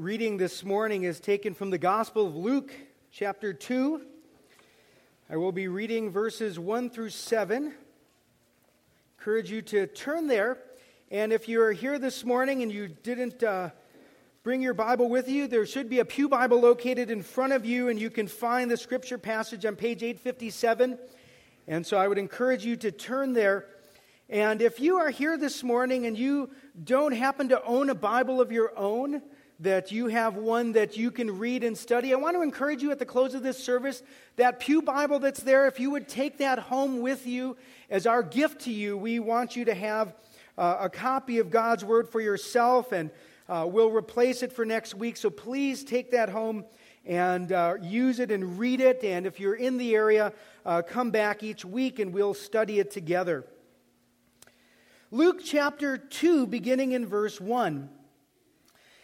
reading this morning is taken from the Gospel of Luke, chapter 2. I will be reading verses 1 through 7. Encourage you to turn there. And if you're here this morning and you didn't uh, bring your Bible with you, there should be a Pew Bible located in front of you, and you can find the scripture passage on page 857. And so I would encourage you to turn there. And if you are here this morning and you don't happen to own a Bible of your own, that you have one that you can read and study. I want to encourage you at the close of this service that Pew Bible that's there, if you would take that home with you as our gift to you, we want you to have uh, a copy of God's Word for yourself, and uh, we'll replace it for next week. So please take that home and uh, use it and read it. And if you're in the area, uh, come back each week and we'll study it together. Luke chapter 2, beginning in verse 1.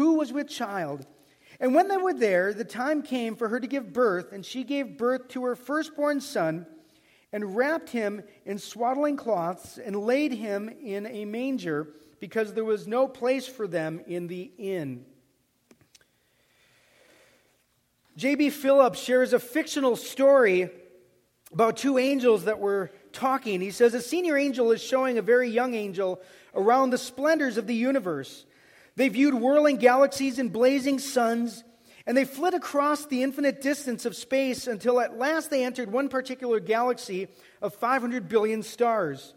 who was with child. And when they were there, the time came for her to give birth, and she gave birth to her firstborn son, and wrapped him in swaddling cloths, and laid him in a manger, because there was no place for them in the inn. J.B. Phillips shares a fictional story about two angels that were talking. He says a senior angel is showing a very young angel around the splendors of the universe. They viewed whirling galaxies and blazing suns, and they flit across the infinite distance of space until at last they entered one particular galaxy of 500 billion stars.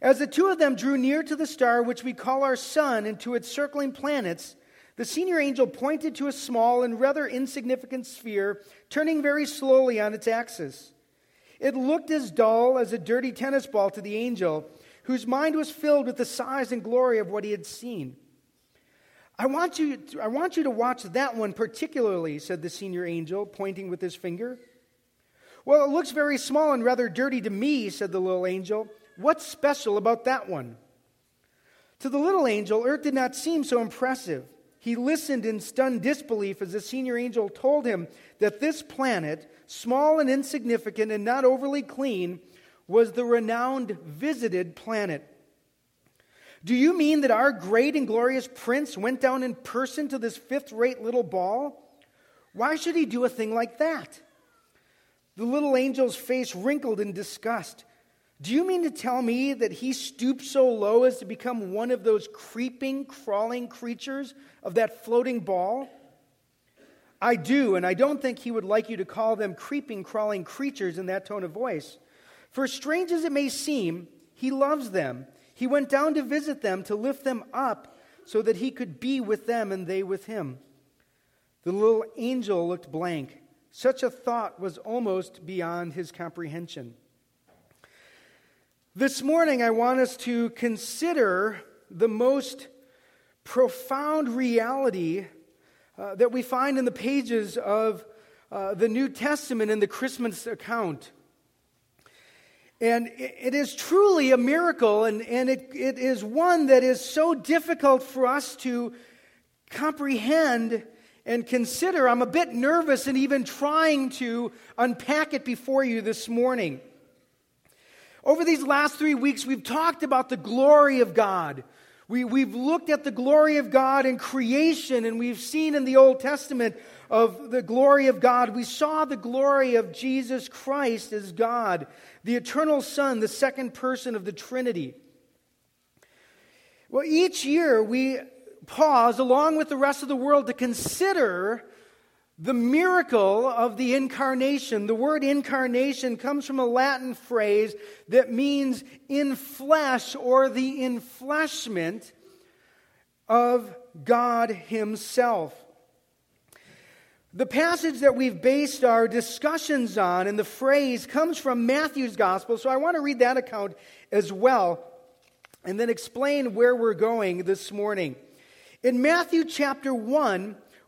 As the two of them drew near to the star which we call our sun and to its circling planets, the senior angel pointed to a small and rather insignificant sphere turning very slowly on its axis. It looked as dull as a dirty tennis ball to the angel, whose mind was filled with the size and glory of what he had seen. I want, you, I want you to watch that one particularly, said the senior angel, pointing with his finger. Well, it looks very small and rather dirty to me, said the little angel. What's special about that one? To the little angel, Earth did not seem so impressive. He listened in stunned disbelief as the senior angel told him that this planet, small and insignificant and not overly clean, was the renowned visited planet. Do you mean that our great and glorious prince went down in person to this fifth rate little ball? Why should he do a thing like that? The little angel's face wrinkled in disgust. Do you mean to tell me that he stooped so low as to become one of those creeping, crawling creatures of that floating ball? I do, and I don't think he would like you to call them creeping, crawling creatures in that tone of voice. For strange as it may seem, he loves them he went down to visit them, to lift them up, so that he could be with them and they with him. The little angel looked blank. Such a thought was almost beyond his comprehension. This morning, I want us to consider the most profound reality uh, that we find in the pages of uh, the New Testament in the Christmas account. And it is truly a miracle, and, and it, it is one that is so difficult for us to comprehend and consider. I'm a bit nervous and even trying to unpack it before you this morning. Over these last three weeks, we've talked about the glory of God. We, we've looked at the glory of God in creation, and we've seen in the Old Testament of the glory of God. We saw the glory of Jesus Christ as God, the eternal Son, the second person of the Trinity. Well, each year we pause along with the rest of the world to consider the miracle of the incarnation. The word incarnation comes from a Latin phrase that means in flesh or the enfleshment of God Himself. The passage that we've based our discussions on and the phrase comes from Matthew's gospel, so I want to read that account as well and then explain where we're going this morning. In Matthew chapter 1,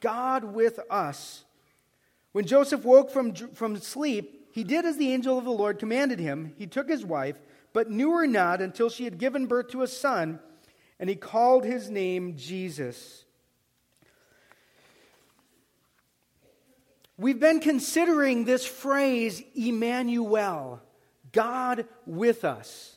God with us. When Joseph woke from, from sleep, he did as the angel of the Lord commanded him. He took his wife, but knew her not until she had given birth to a son, and he called his name Jesus. We've been considering this phrase, Emmanuel, God with us.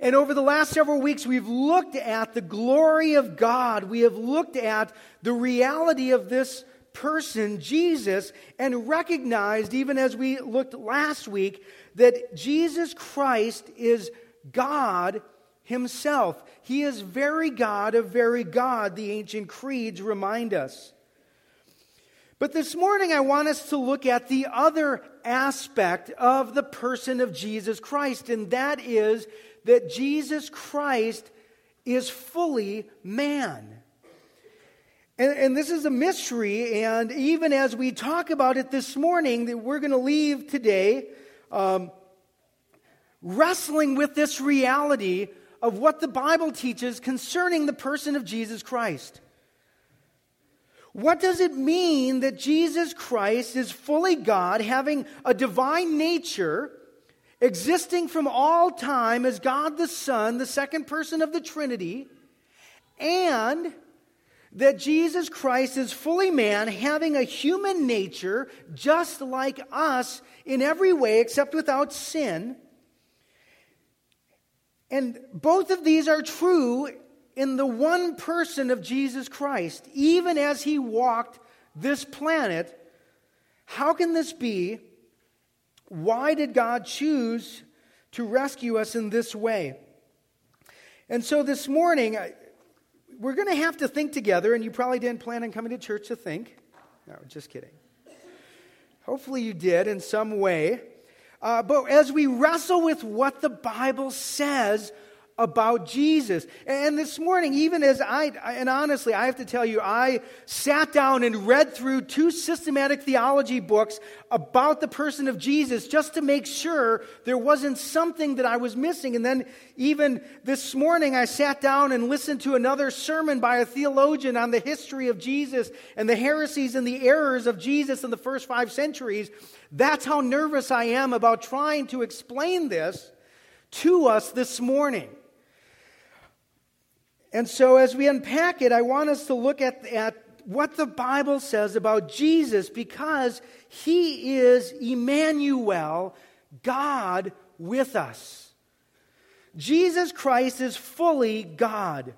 And over the last several weeks, we've looked at the glory of God. We have looked at the reality of this person, Jesus, and recognized, even as we looked last week, that Jesus Christ is God Himself. He is very God of very God, the ancient creeds remind us. But this morning, I want us to look at the other aspect of the person of Jesus Christ, and that is that Jesus Christ is fully man. And, and, this is a mystery, and even as we talk about it this morning, that we're going to leave today um, wrestling with this reality of what the Bible teaches concerning the person of Jesus Christ. What does it mean that Jesus Christ is fully God, having a divine nature? Existing from all time as God the Son, the second person of the Trinity, and that Jesus Christ is fully man, having a human nature just like us in every way except without sin. And both of these are true in the one person of Jesus Christ, even as he walked this planet. How can this be? Why did God choose to rescue us in this way? And so this morning, we're going to have to think together, and you probably didn't plan on coming to church to think. No, just kidding. Hopefully, you did in some way. Uh, but as we wrestle with what the Bible says about Jesus. And this morning, even as I, and honestly, I have to tell you, I sat down and read through two systematic theology books about the person of Jesus just to make sure there wasn't something that I was missing. And then even this morning, I sat down and listened to another sermon by a theologian on the history of Jesus and the heresies and the errors of Jesus in the first five centuries. That's how nervous I am about trying to explain this to us this morning. And so, as we unpack it, I want us to look at, at what the Bible says about Jesus because he is Emmanuel, God with us. Jesus Christ is fully God.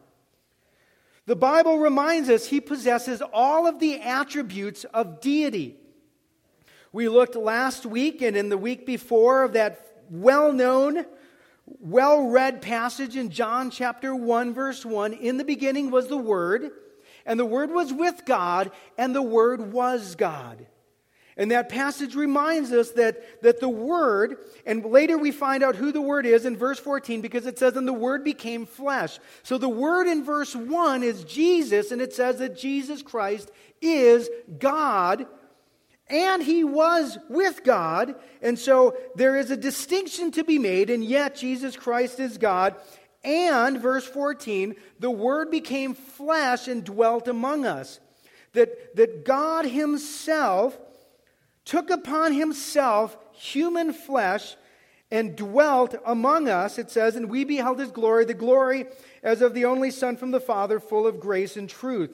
The Bible reminds us he possesses all of the attributes of deity. We looked last week and in the week before of that well known well read passage in John chapter 1, verse 1. In the beginning was the Word, and the Word was with God, and the Word was God. And that passage reminds us that, that the Word, and later we find out who the Word is in verse 14 because it says, and the Word became flesh. So the Word in verse 1 is Jesus, and it says that Jesus Christ is God and he was with God. And so there is a distinction to be made, and yet Jesus Christ is God. And, verse 14, the Word became flesh and dwelt among us. That, that God Himself took upon Himself human flesh and dwelt among us, it says, and we beheld His glory, the glory as of the only Son from the Father, full of grace and truth.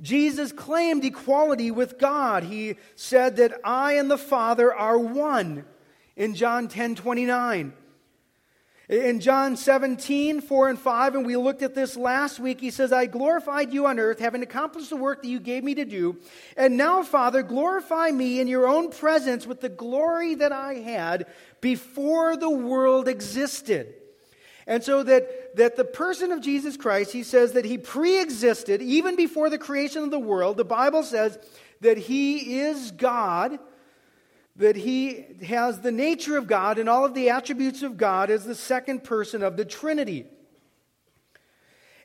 Jesus claimed equality with God. He said that I and the Father are one in John 10 29. In John 17, 4 and 5, and we looked at this last week, he says, I glorified you on earth, having accomplished the work that you gave me to do. And now, Father, glorify me in your own presence with the glory that I had before the world existed. And so that, that the person of Jesus Christ, he says that he pre existed even before the creation of the world. The Bible says that he is God that he has the nature of God and all of the attributes of God as the second person of the Trinity.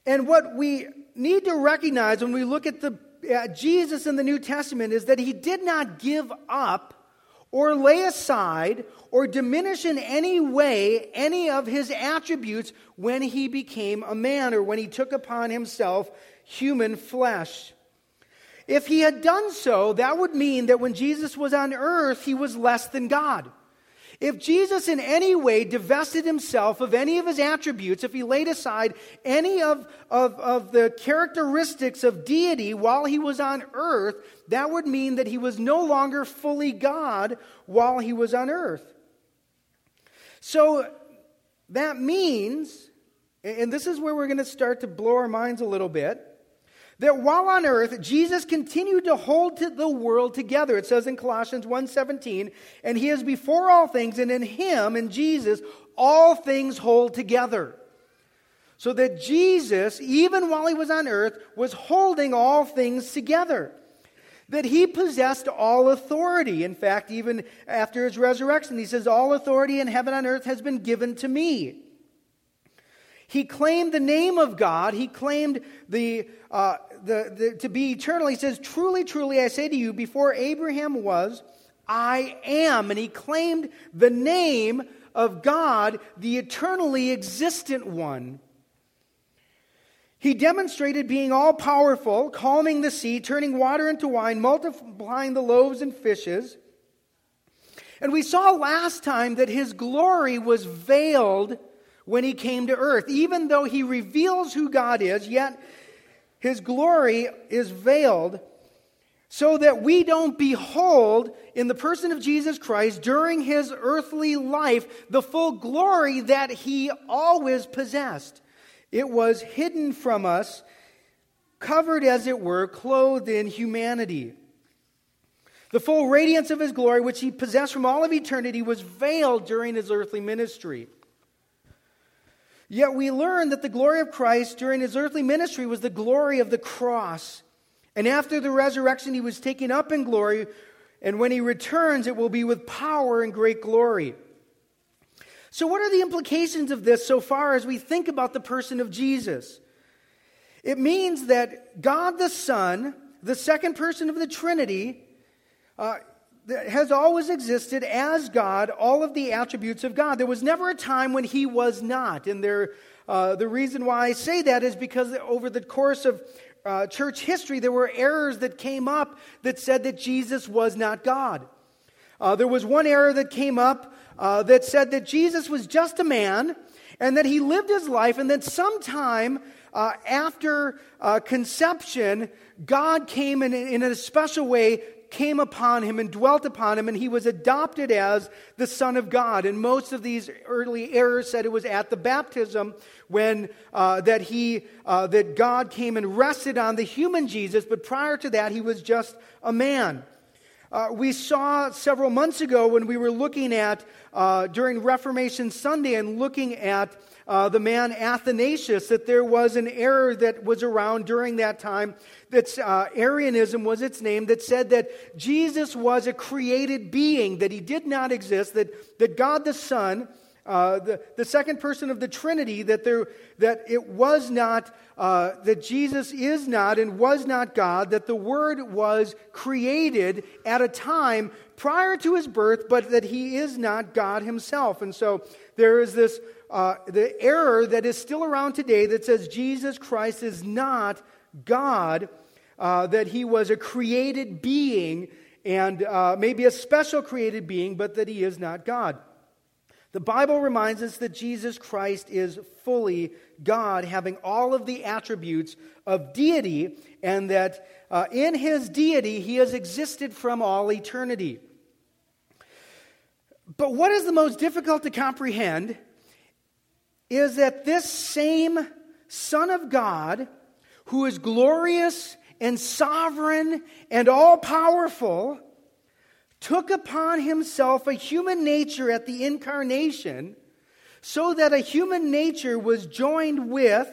And what we need to recognize when we look at, the, at Jesus in the New Testament is that he did not give up or lay aside or diminish in any way any of his attributes when he became a man or when he took upon himself human flesh. If he had done so, that would mean that when Jesus was on earth, he was less than God. If Jesus in any way divested himself of any of his attributes, if he laid aside any of, of, of the characteristics of deity while he was on earth, that would mean that he was no longer fully God while he was on earth. So that means, and this is where we're going to start to blow our minds a little bit that while on earth jesus continued to hold the world together. It says in colossians 1.17 and he is before all things and in him in jesus all things hold together. So that jesus even while he was on earth was holding all things together that he possessed all authority in fact even after his resurrection he says all authority in heaven and earth has been given to me he claimed the name of God. He claimed the, uh, the, the, to be eternal. He says, Truly, truly, I say to you, before Abraham was, I am. And he claimed the name of God, the eternally existent one. He demonstrated being all powerful, calming the sea, turning water into wine, multiplying the loaves and fishes. And we saw last time that his glory was veiled when he came to earth. Even though he reveals who God is, yet his glory is veiled so that we don't behold in the person of Jesus Christ during his earthly life the full glory that he always possessed. It was hidden from us, covered as it were, clothed in humanity. The full radiance of his glory, which he possessed from all of eternity, was veiled during his earthly ministry. Yet we learn that the glory of Christ during his earthly ministry was the glory of the cross. And after the resurrection, he was taken up in glory. And when he returns, it will be with power and great glory. So, what are the implications of this so far as we think about the person of Jesus? It means that God the Son, the second person of the Trinity, uh, has always existed as God, all of the attributes of God. There was never a time when he was not. And there, uh, the reason why I say that is because over the course of uh, church history, there were errors that came up that said that Jesus was not God. Uh, there was one error that came up uh, that said that Jesus was just a man and that he lived his life, and that sometime uh, after uh, conception, God came in, in a special way came upon him and dwelt upon him, and he was adopted as the Son of God. And most of these early errors said it was at the baptism when uh, that he uh, that God came and rested on the human Jesus, but prior to that, he was just a man. Uh, we saw several months ago when we were looking at uh, during Reformation Sunday and looking at uh, the man Athanasius that there was an error that was around during that time. That uh, Arianism was its name, that said that Jesus was a created being, that he did not exist, that, that God the Son, uh, the, the second person of the Trinity, that, there, that it was not, uh, that Jesus is not and was not God, that the Word was created at a time prior to his birth, but that he is not God himself. And so there is this uh, the error that is still around today that says Jesus Christ is not God, uh, that he was a created being and uh, maybe a special created being, but that he is not God. The Bible reminds us that Jesus Christ is fully God, having all of the attributes of deity, and that uh, in his deity he has existed from all eternity. But what is the most difficult to comprehend is that this same Son of God, who is glorious and sovereign and all powerful, took upon himself a human nature at the incarnation, so that a human nature was joined with,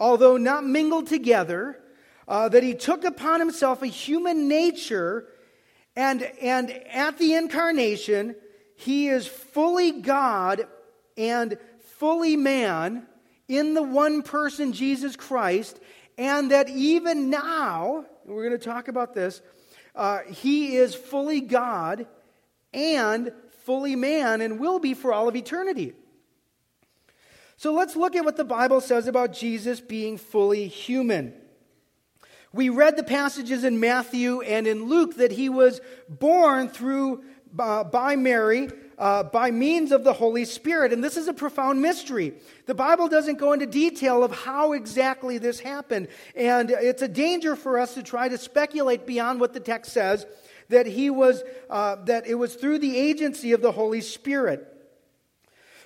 although not mingled together, uh, that he took upon himself a human nature, and, and at the incarnation, he is fully God and fully man in the one person, Jesus Christ, and that even now, we're going to talk about this uh, he is fully God and fully man and will be for all of eternity. So let's look at what the Bible says about Jesus being fully human. We read the passages in Matthew and in Luke that he was born through uh, by Mary uh, by means of the Holy Spirit. And this is a profound mystery. The Bible doesn't go into detail of how exactly this happened. And it's a danger for us to try to speculate beyond what the text says that he was, uh, that it was through the agency of the Holy Spirit.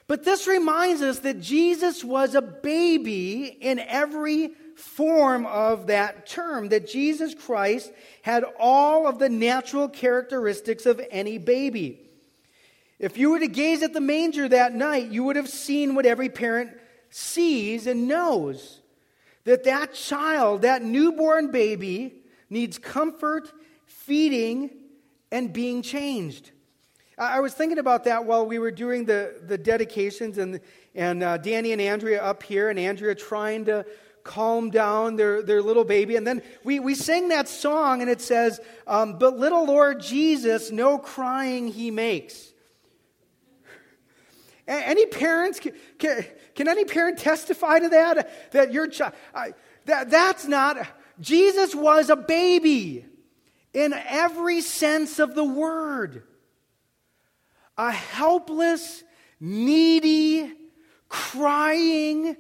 But this reminds us that Jesus was a baby in every form of that term, that Jesus Christ had all of the natural characteristics of any baby. If you were to gaze at the manger that night, you would have seen what every parent sees and knows that that child, that newborn baby, needs comfort, feeding, and being changed. I was thinking about that while we were doing the, the dedications, and, and uh, Danny and Andrea up here, and Andrea trying to calm down their, their little baby. And then we, we sing that song, and it says, um, But little Lord Jesus, no crying he makes. Any parents, can, can any parent testify to that? That your child, that, that's not, Jesus was a baby in every sense of the word. A helpless, needy, crying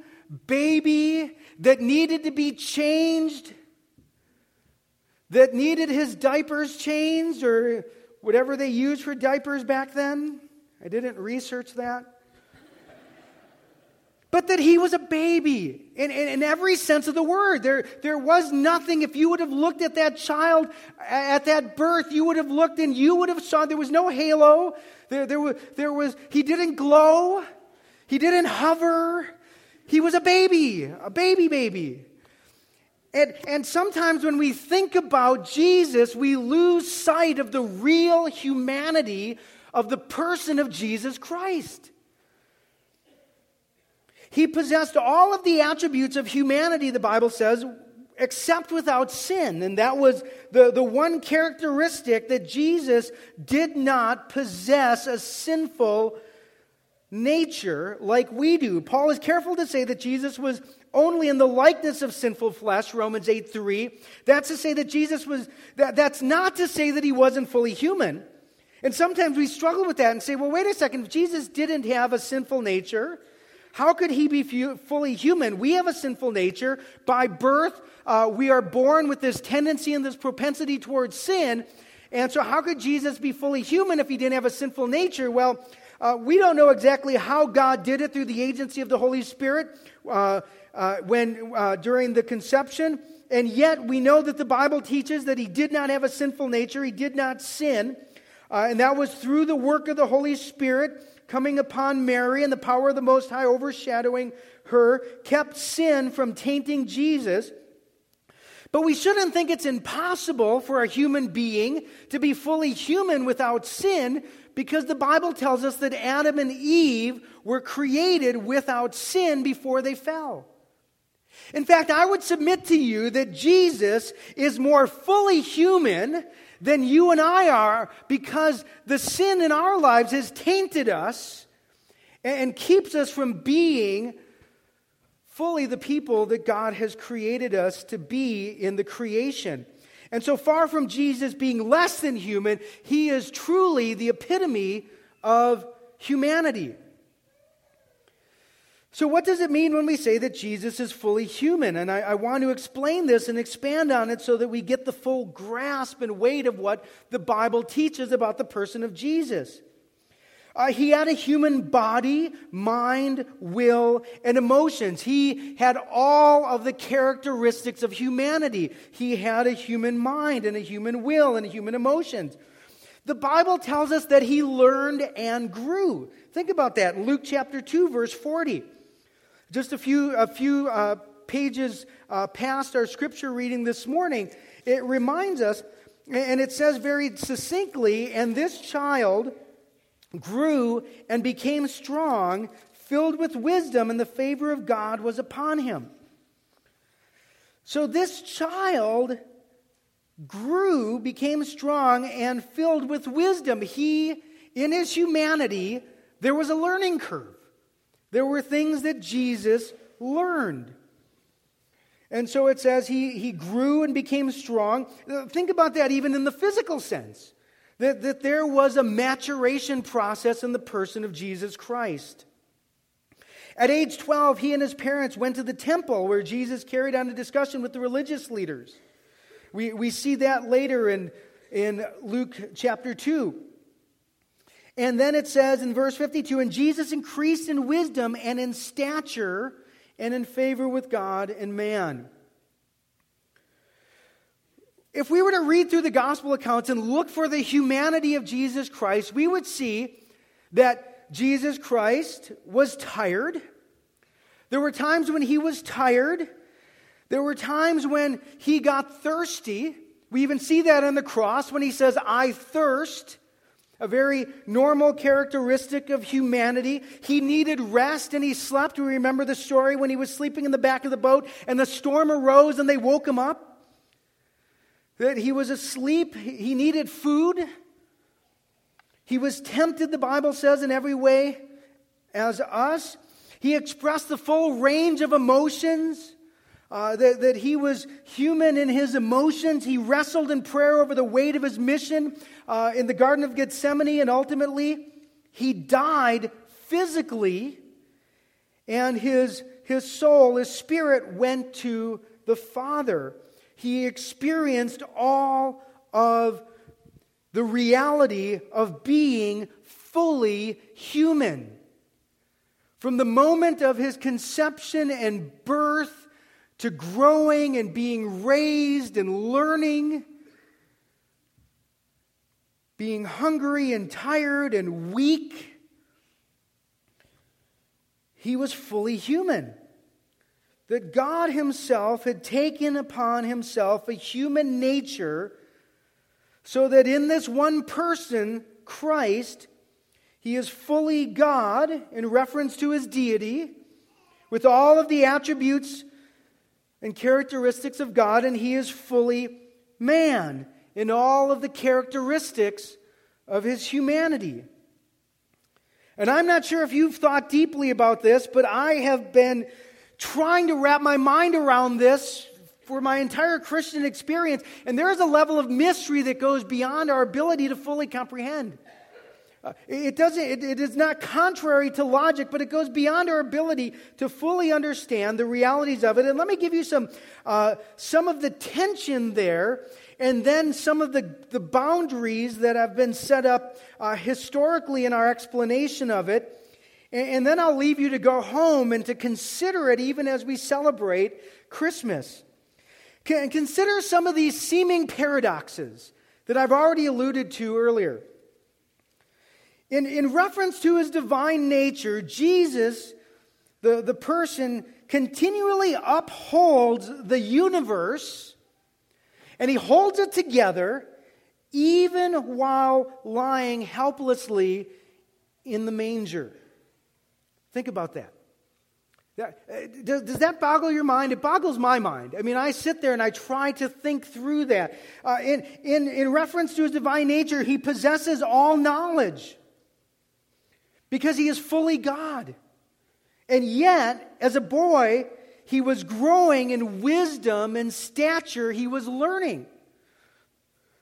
baby that needed to be changed, that needed his diapers changed or whatever they used for diapers back then. I didn't research that but that he was a baby in, in, in, every sense of the word. There, there was nothing, if you would have looked at that child at that birth, you would have looked and you would have saw there was no halo. There, there, was, there was, he didn't glow. He didn't hover. He was a baby, a baby baby. And, and sometimes when we think about Jesus, we lose sight of the real humanity of the person of Jesus Christ. He possessed all of the attributes of humanity, the Bible says, except without sin. And that was the, the one characteristic that Jesus did not possess a sinful nature like we do. Paul is careful to say that Jesus was only in the likeness of sinful flesh, Romans 8 3. That's to say that Jesus was, that, that's not to say that he wasn't fully human. And sometimes we struggle with that and say, well, wait a second, if Jesus didn't have a sinful nature, how could he be fully human? We have a sinful nature. By birth, uh, we are born with this tendency and this propensity towards sin. And so, how could Jesus be fully human if he didn't have a sinful nature? Well, uh, we don't know exactly how God did it through the agency of the Holy Spirit uh, uh when uh, during the conception, and yet we know that the Bible teaches that he did not have a sinful nature. He did not sin, uh, and that was through the work of the Holy Spirit coming upon Mary and the power of the Most High overshadowing her, kept sin from tainting Jesus. But we shouldn't think it's impossible for a human being to be fully human without sin because the Bible tells us that Adam and Eve were created without sin before they fell. In fact, I would submit to you that Jesus is more fully human than you and I are because the sin in our lives has tainted us and keeps us from being fully the people that God has created us to be in the creation. And so far from Jesus being less than human, he is truly the epitome of humanity. So, what does it mean when we say that Jesus is fully human? And I, I, want to explain this and expand on it so that we get the full grasp and weight of what the Bible teaches about the person of Jesus. Uh, he had a human body, mind, will, and emotions. He had all of the characteristics of humanity. He had a human mind and a human will and human emotions. The Bible tells us that he learned and grew. Think about that. Luke chapter 2, verse 40. Just a few, a few uh, pages uh, past our scripture reading this morning, it reminds us, and it says very succinctly, and this child grew and became strong, filled with wisdom, and the favor of God was upon him. So this child grew, became strong, and filled with wisdom. He, in his humanity, there was a learning curve. There were things that Jesus learned. And so it says he, he grew and became strong. Uh, think about that even in the physical sense that, that there was a maturation process in the person of Jesus Christ. At age 12, he and his parents went to the temple where Jesus carried on a discussion with the religious leaders. We, we see that later in, in Luke chapter 2. And then it says in verse 52 And Jesus increased in wisdom and in stature and in favor with God and man. If we were to read through the gospel accounts and look for the humanity of Jesus Christ, we would see that Jesus Christ was tired. There were times when he was tired. There were times when he got thirsty. We even see that on the cross when he says, I thirst a very normal characteristic of humanity. He needed rest and he slept. We remember the story when he was sleeping in the back of the boat and the storm arose and they woke him up. That he was asleep, he needed food. He was tempted, the Bible says, in every way as us. He expressed the full range of emotions. Uh, that, that he was human in his emotions. He wrestled in prayer over the weight of his mission uh, in the Garden of Gethsemane, and ultimately, he died physically, and his, his soul, his spirit, went to the Father. He experienced all of the reality of being fully human. From the moment of his conception and birth to growing and being raised and learning being hungry and tired and weak, he was fully human. That God Himself had taken upon Himself a human nature so that in this one person, Christ, He is fully God in reference to His deity, with all of the attributes and characteristics of God, and He is fully man in all of the characteristics of his humanity. And I'm not sure if you've thought deeply about this, but I have been trying to wrap my mind around this for my entire Christian experience. And there is a level of mystery that goes beyond our ability to fully comprehend. Uh, it doesn't it, it is not contrary to logic but it goes beyond our ability to fully understand the realities of it and let me give you some uh, some of the tension there and then some of the, the boundaries that have been set up uh, historically in our explanation of it. And, and then I'll leave you to go home and to consider it even as we celebrate Christmas. Can, consider some of these seeming paradoxes that I've already alluded to earlier. In, in reference to his divine nature, Jesus, the, the person, continually upholds the universe and he holds it together even while lying helplessly in the manger. Think about that. Uh, does, that boggle your mind? It boggles my mind. I mean, I sit there and I try to think through that. Uh, in, in, in reference to his divine nature, he possesses all knowledge because he is fully God. And yet, as a boy, he was growing in wisdom and stature, he was learning.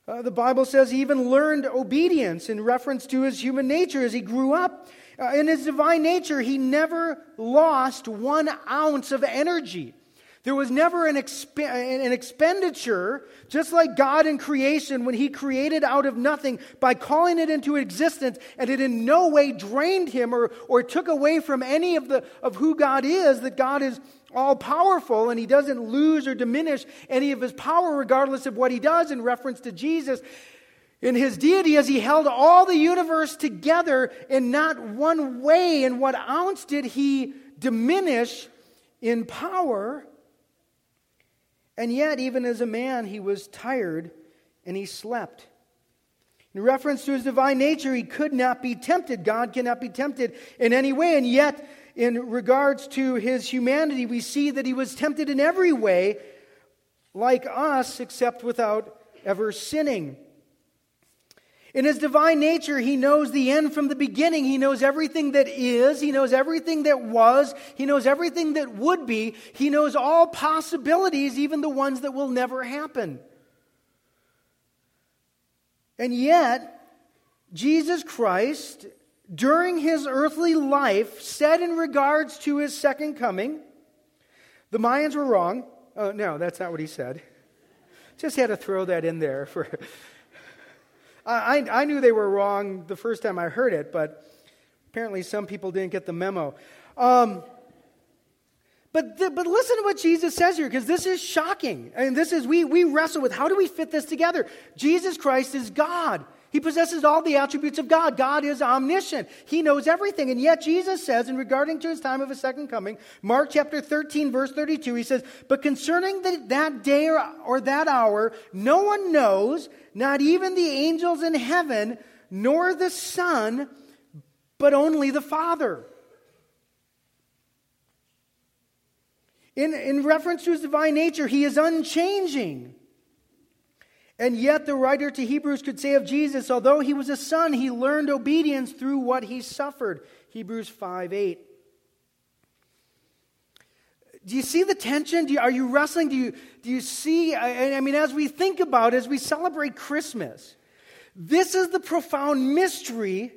Uh, the Bible says he even learned obedience in reference to his human nature as he grew up. Uh, in his divine nature, he never lost one ounce of energy. There was never an, exp- an, expenditure, just like God in creation, when He created out of nothing by calling it into existence, and it in no way drained Him or, or took away from any of, the, of who God is, that God is all powerful and He doesn't lose or diminish any of His power regardless of what He does in reference to Jesus. In His deity, as He held all the universe together in not one way, in what ounce did He diminish in power? And yet, even as a man, he was tired and he slept. In reference to his divine nature, he could not be tempted. God cannot be tempted in any way. And yet, in regards to his humanity, we see that he was tempted in every way, like us, except without ever sinning. In his divine nature, he knows the end from the beginning. He knows everything that is. He knows everything that was. He knows everything that would be. He knows all possibilities, even the ones that will never happen. And yet, Jesus Christ, during his earthly life, said in regards to his second coming, the Mayans were wrong. Oh, no, that's not what he said. Just had to throw that in there for. I, I knew they were wrong the first time I heard it, but apparently some people didn't get the memo. Um, but, the, but listen to what Jesus says here, because this is shocking. And this is, we, we wrestle with how do we fit this together? Jesus Christ is God. He possesses all the attributes of God. God is omniscient. He knows everything. And yet Jesus says, in regarding to his time of his second coming, Mark chapter 13, verse 32, he says, But concerning the, that day or, or that hour, no one knows, not even the angels in heaven, nor the Son, but only the Father. In, in reference to his divine nature, he is unchanging. And yet, the writer to Hebrews could say of Jesus, although he was a son, he learned obedience through what he suffered. Hebrews 5 8. Do you see the tension? You, are you wrestling? Do you, do you see? I, I mean, as we think about, as we celebrate Christmas, this is the profound mystery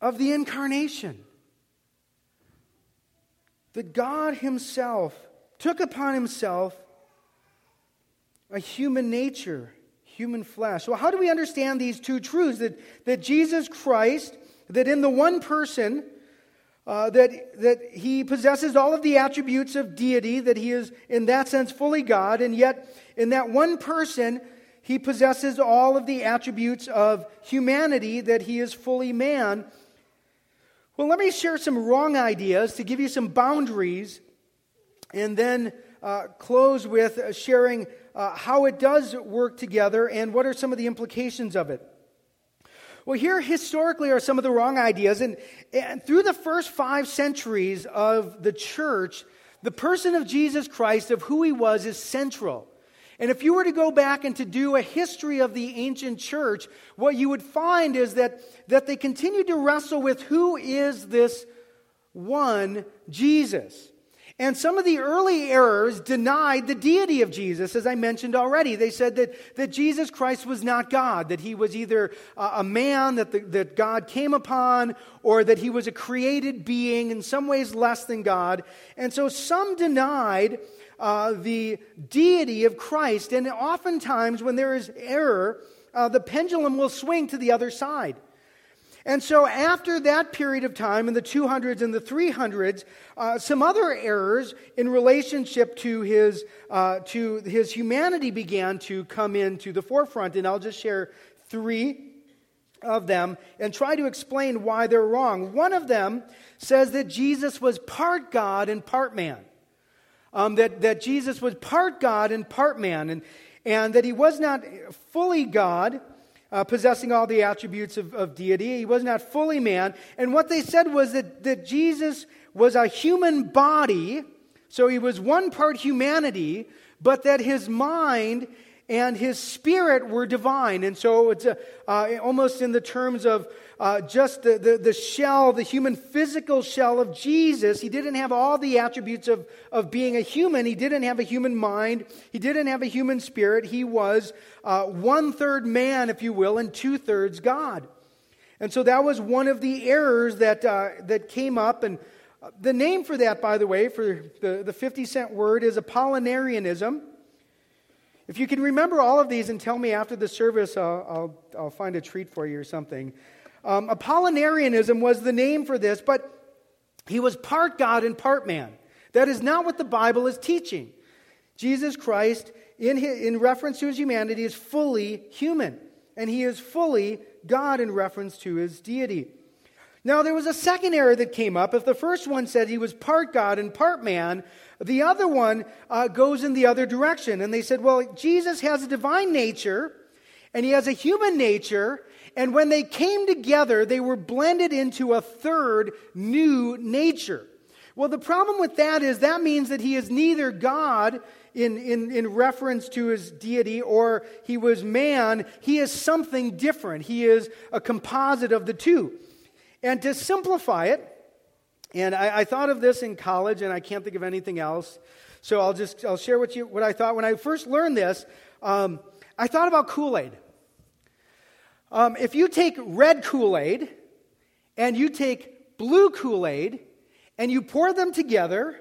of the incarnation. That God Himself took upon Himself a human nature, human flesh. Well, how do we understand these two truths? That, that Jesus Christ, that in the one person, uh, that, that he possesses all of the attributes of deity, that he is, in that sense, fully God, and yet in that one person, he possesses all of the attributes of humanity, that he is fully man. Well, let me share some wrong ideas to give you some boundaries, and then uh, close with sharing uh, how it does work together and what are some of the implications of it. Well, here historically are some of the wrong ideas. And, and through the first five centuries of the church, the person of Jesus Christ, of who he was, is central. And if you were to go back and to do a history of the ancient church, what you would find is that, that they continued to wrestle with who is this one Jesus. And some of the early errors denied the deity of Jesus, as I mentioned already. They said that, that Jesus Christ was not God, that he was either a man that, the, that God came upon, or that he was a created being, in some ways less than God. And so some denied uh, the deity of Christ. And oftentimes, when there is error, uh, the pendulum will swing to the other side. And so, after that period of time, in the 200s and the 300s, uh, some other errors in relationship to his, uh, to his humanity began to come into the forefront. And I'll just share three of them and try to explain why they're wrong. One of them says that Jesus was part God and part man. Um, that, that Jesus was part God and part man, and, and that he was not fully God uh, possessing all the attributes of, of deity. He was not fully man. And what they said was that, that Jesus was a human body, so he was one part humanity, but that his mind and his spirit were divine. And so it's a, uh, almost in the terms of uh, just the, the, the, shell, the human physical shell of Jesus. He didn't have all the attributes of, of being a human. He didn't have a human mind. He didn't have a human spirit. He was uh, one third man, if you will, and two thirds God. And so that was one of the errors that, uh, that came up. And uh, the name for that, by the way, for the, the 50 cent word is Apollinarianism. If you can remember all of these and tell me after the service, I'll, I'll, I'll find a treat for you or something. Um, Apollinarianism was the name for this, but he was part God and part man. That is not what the Bible is teaching. Jesus Christ, in, his, in reference to his humanity, is fully human, and he is fully God in reference to his deity. Now, there was a second error that came up. If the first one said he was part God and part man, the other one uh, goes in the other direction. And they said, well, Jesus has a divine nature and he has a human nature. And when they came together, they were blended into a third new nature. Well, the problem with that is that means that he is neither God in, in, in reference to his deity or he was man. He is something different. He is a composite of the two. And to simplify it, and I, I, thought of this in college, and I can't think of anything else. So I'll just I'll share with you what I thought when I first learned this. Um, I thought about Kool Aid. Um, if you take red Kool Aid and you take blue Kool Aid and you pour them together,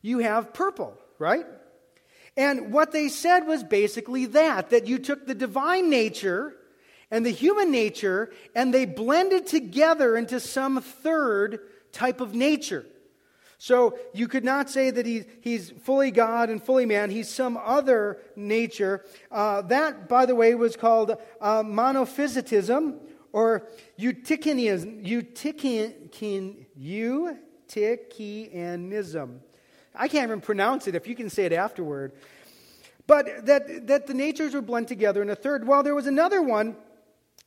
you have purple, right? And what they said was basically that that you took the divine nature and the human nature, and they blended together into some third type of nature. So you could not say that he's, he's fully God and fully man. He's some other nature. Uh, that, by the way, was called uh, monophysitism or Eutychianism. Eutychian, Eutychianism. I can't even pronounce it if you can say it afterward. But that, that the natures were blend together in a third. Well, there was another one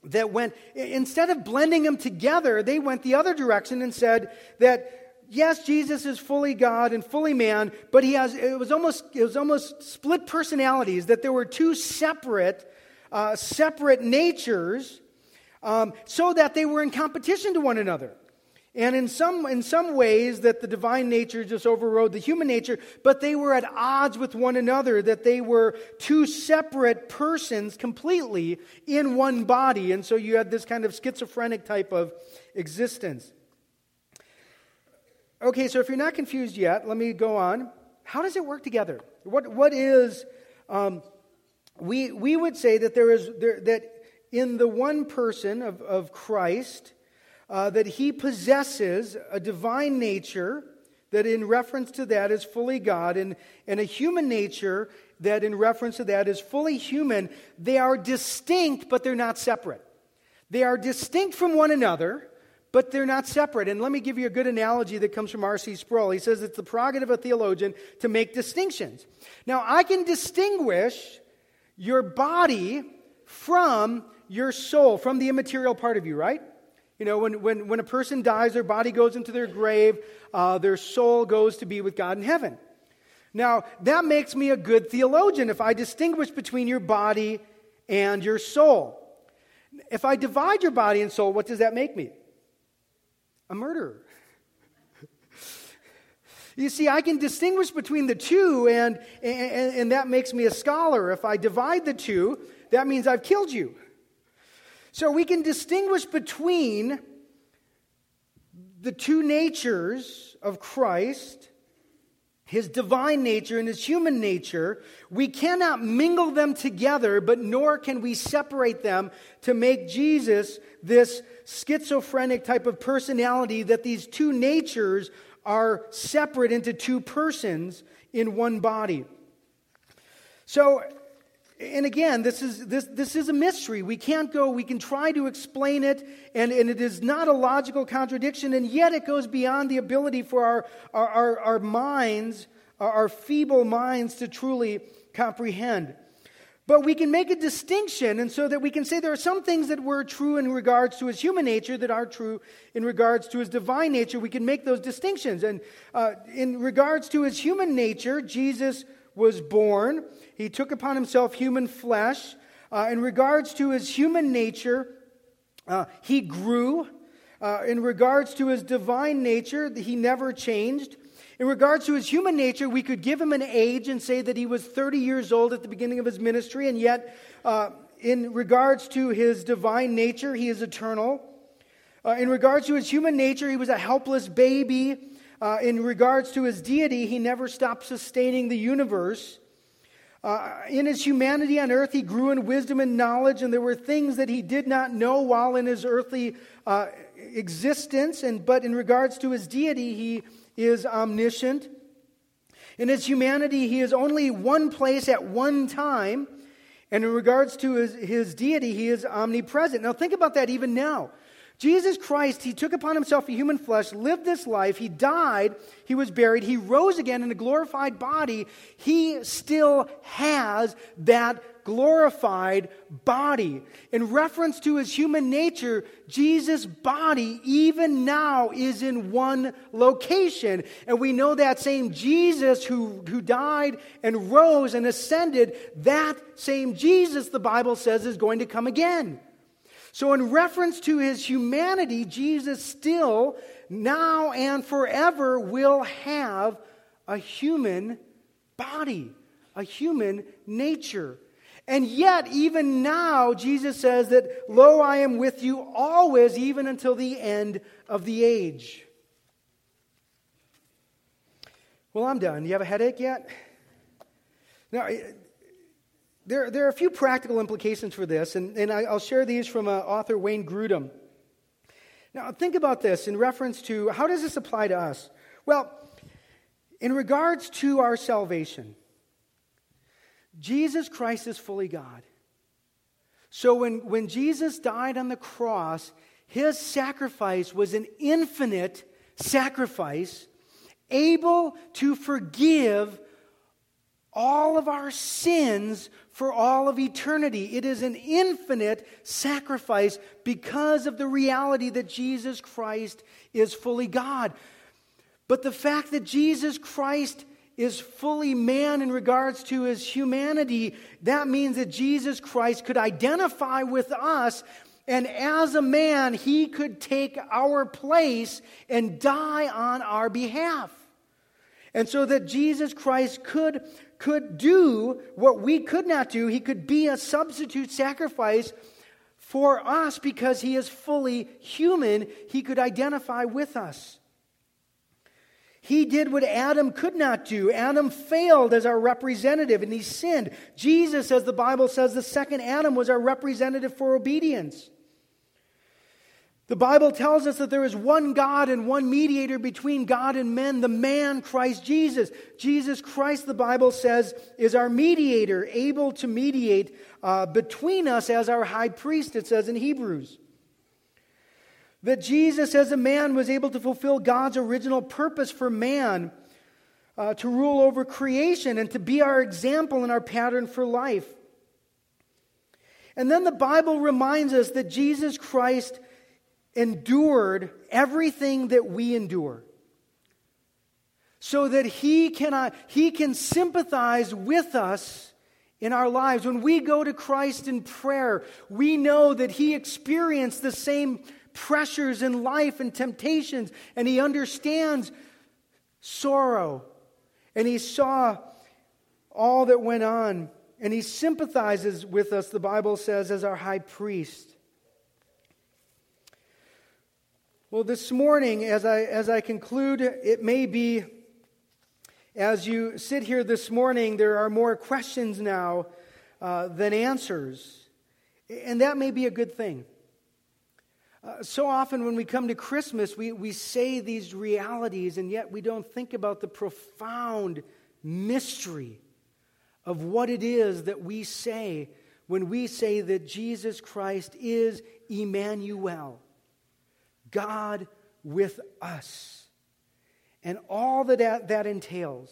that went, instead of blending them together, they went the other direction and said that, yes, Jesus is fully God and fully man, but he has, it was almost, it was almost split personalities, that there were two separate, uh, separate natures, um, so that they were in competition to one another. And in some, in some ways, that the divine nature just overrode the human nature, but they were at odds with one another, that they were two separate persons completely in one body. And so you had this kind of schizophrenic type of existence. Okay, so if you're not confused yet, let me go on. How does it work together? What, what is, um, we, we would say that there is, there, that in the one person of, of Christ, uh, that he possesses a divine nature that, in reference to that, is fully God, and, and a human nature that, in reference to that, is fully human. They are distinct, but they're not separate. They are distinct from one another, but they're not separate. And let me give you a good analogy that comes from R.C. Sproul. He says it's the prerogative of a theologian to make distinctions. Now, I can distinguish your body from your soul, from the immaterial part of you, right? You know, when, when, when a person dies, their body goes into their grave, uh, their soul goes to be with God in heaven. Now, that makes me a good theologian if I distinguish between your body and your soul. If I divide your body and soul, what does that make me? A murderer. You see, I can distinguish between the two, and, and, and, that makes me a scholar. If I divide the two, that means I've killed you. So we can distinguish between the two natures of Christ, his divine nature and his human nature. We cannot mingle them together, but nor can we separate them to make Jesus this schizophrenic type of personality that these two natures are separate into two persons in one body. So, and again, this is, this, this is a mystery. We can't go, we can try to explain it, and, and it is not a logical contradiction, and yet it goes beyond the ability for our, our, our, minds, our, our feeble minds, to truly comprehend. But we can make a distinction, and so that we can say there are some things that were true in regards to his human nature that are true in regards to his divine nature. We can make those distinctions. And uh, in regards to his human nature, Jesus was born. He took upon himself human flesh. Uh, in regards to his human nature, uh, he grew. Uh, in regards to his divine nature, he never changed. In regards to his human nature, we could give him an age and say that he was 30 years old at the beginning of his ministry, and yet, uh, in regards to his divine nature, he is eternal. Uh, in regards to his human nature, he was a helpless baby. Uh, in regards to his deity, he never stopped sustaining the universe. Uh, in his humanity on earth, he grew in wisdom and knowledge, and there were things that he did not know while in his earthly uh, existence. And, but in regards to his deity, he is omniscient. In his humanity, he is only one place at one time. And in regards to his, his deity, he is omnipresent. Now, think about that even now. Jesus Christ, he took upon himself a human flesh, lived this life, he died, he was buried, he rose again in a glorified body. He still has that glorified body. In reference to his human nature, Jesus' body, even now, is in one location. And we know that same Jesus who, who died and rose and ascended, that same Jesus, the Bible says, is going to come again. So, in reference to his humanity, Jesus still, now and forever, will have a human body, a human nature. And yet, even now, Jesus says that, Lo, I am with you always, even until the end of the age. Well, I'm done. You have a headache yet? Now, there, there are a few practical implications for this, and, and I, will share these from uh, author Wayne Grudem. Now, think about this in reference to how does this apply to us? Well, in regards to our salvation, Jesus Christ is fully God. So when, when Jesus died on the cross, his sacrifice was an infinite sacrifice, able to forgive all of our sins for all of eternity. It is an infinite sacrifice because of the reality that Jesus Christ is fully God. But the fact that Jesus Christ is fully man in regards to his humanity, that means that Jesus Christ could identify with us. And as a man, he could take our place and die on our behalf. And so that Jesus Christ could, could do what we could not do. He could be a substitute sacrifice for us because he is fully human. He could identify with us. He did what Adam could not do. Adam failed as our representative and he sinned. Jesus, as the Bible says, the second Adam was our representative for obedience. The Bible tells us that there is one God and one mediator between God and men, the man Christ Jesus. Jesus Christ, the Bible says, is our mediator, able to mediate uh, between us as our high priest, it says in Hebrews. That Jesus, as a man, was able to fulfill God's original purpose for man uh, to rule over creation and to be our example and our pattern for life. And then the Bible reminds us that Jesus Christ endured everything that we endure so that he can, uh, he can sympathize with us in our lives. When we go to Christ in prayer, we know that he experienced the same pressures in life and temptations, and he understands sorrow, and he saw all that went on, and he sympathizes with us, the Bible says, as our high priest. Well, this morning, as I, as I conclude, it may be as you sit here this morning, there are more questions now uh, than answers. And that may be a good thing. Uh, so often when we come to Christmas, we, we say these realities, and yet we don't think about the profound mystery of what it is that we say when we say that Jesus Christ is Emmanuel, God with us, and all that that, that entails.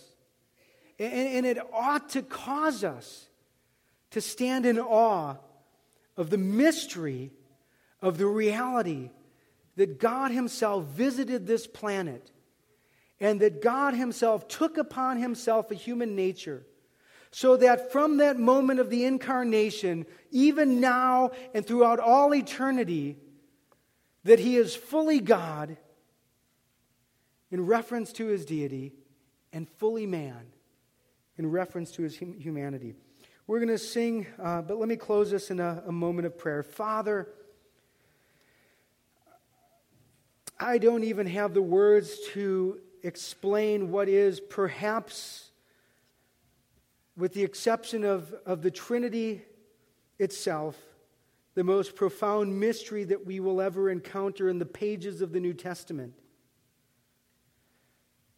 And, and it ought to cause us to stand in awe of the mystery of the reality that God Himself visited this planet and that God Himself took upon Himself a human nature so that from that moment of the incarnation, even now and throughout all eternity, that he is fully God in reference to his deity and fully man in reference to his humanity. We're going to sing, uh, but let me close this in a, a moment of prayer. Father, I don't even have the words to explain what is perhaps, with the exception of, of the Trinity itself, the most profound mystery that we will ever encounter in the pages of the New Testament.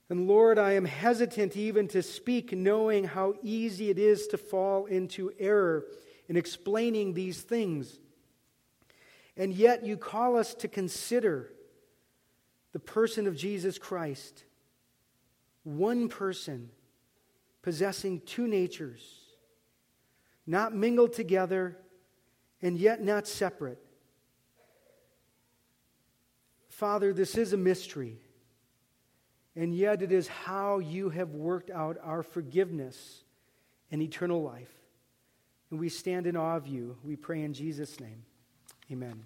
And Lord, I am hesitant even to speak, knowing how easy it is to fall into error in explaining these things. And yet, you call us to consider the person of Jesus Christ, one person possessing two natures, not mingled together and yet not separate. Father, this is a mystery. And yet, it is how you have worked out our forgiveness and eternal life. And we stand in awe of you. We pray in Jesus' name. Amen.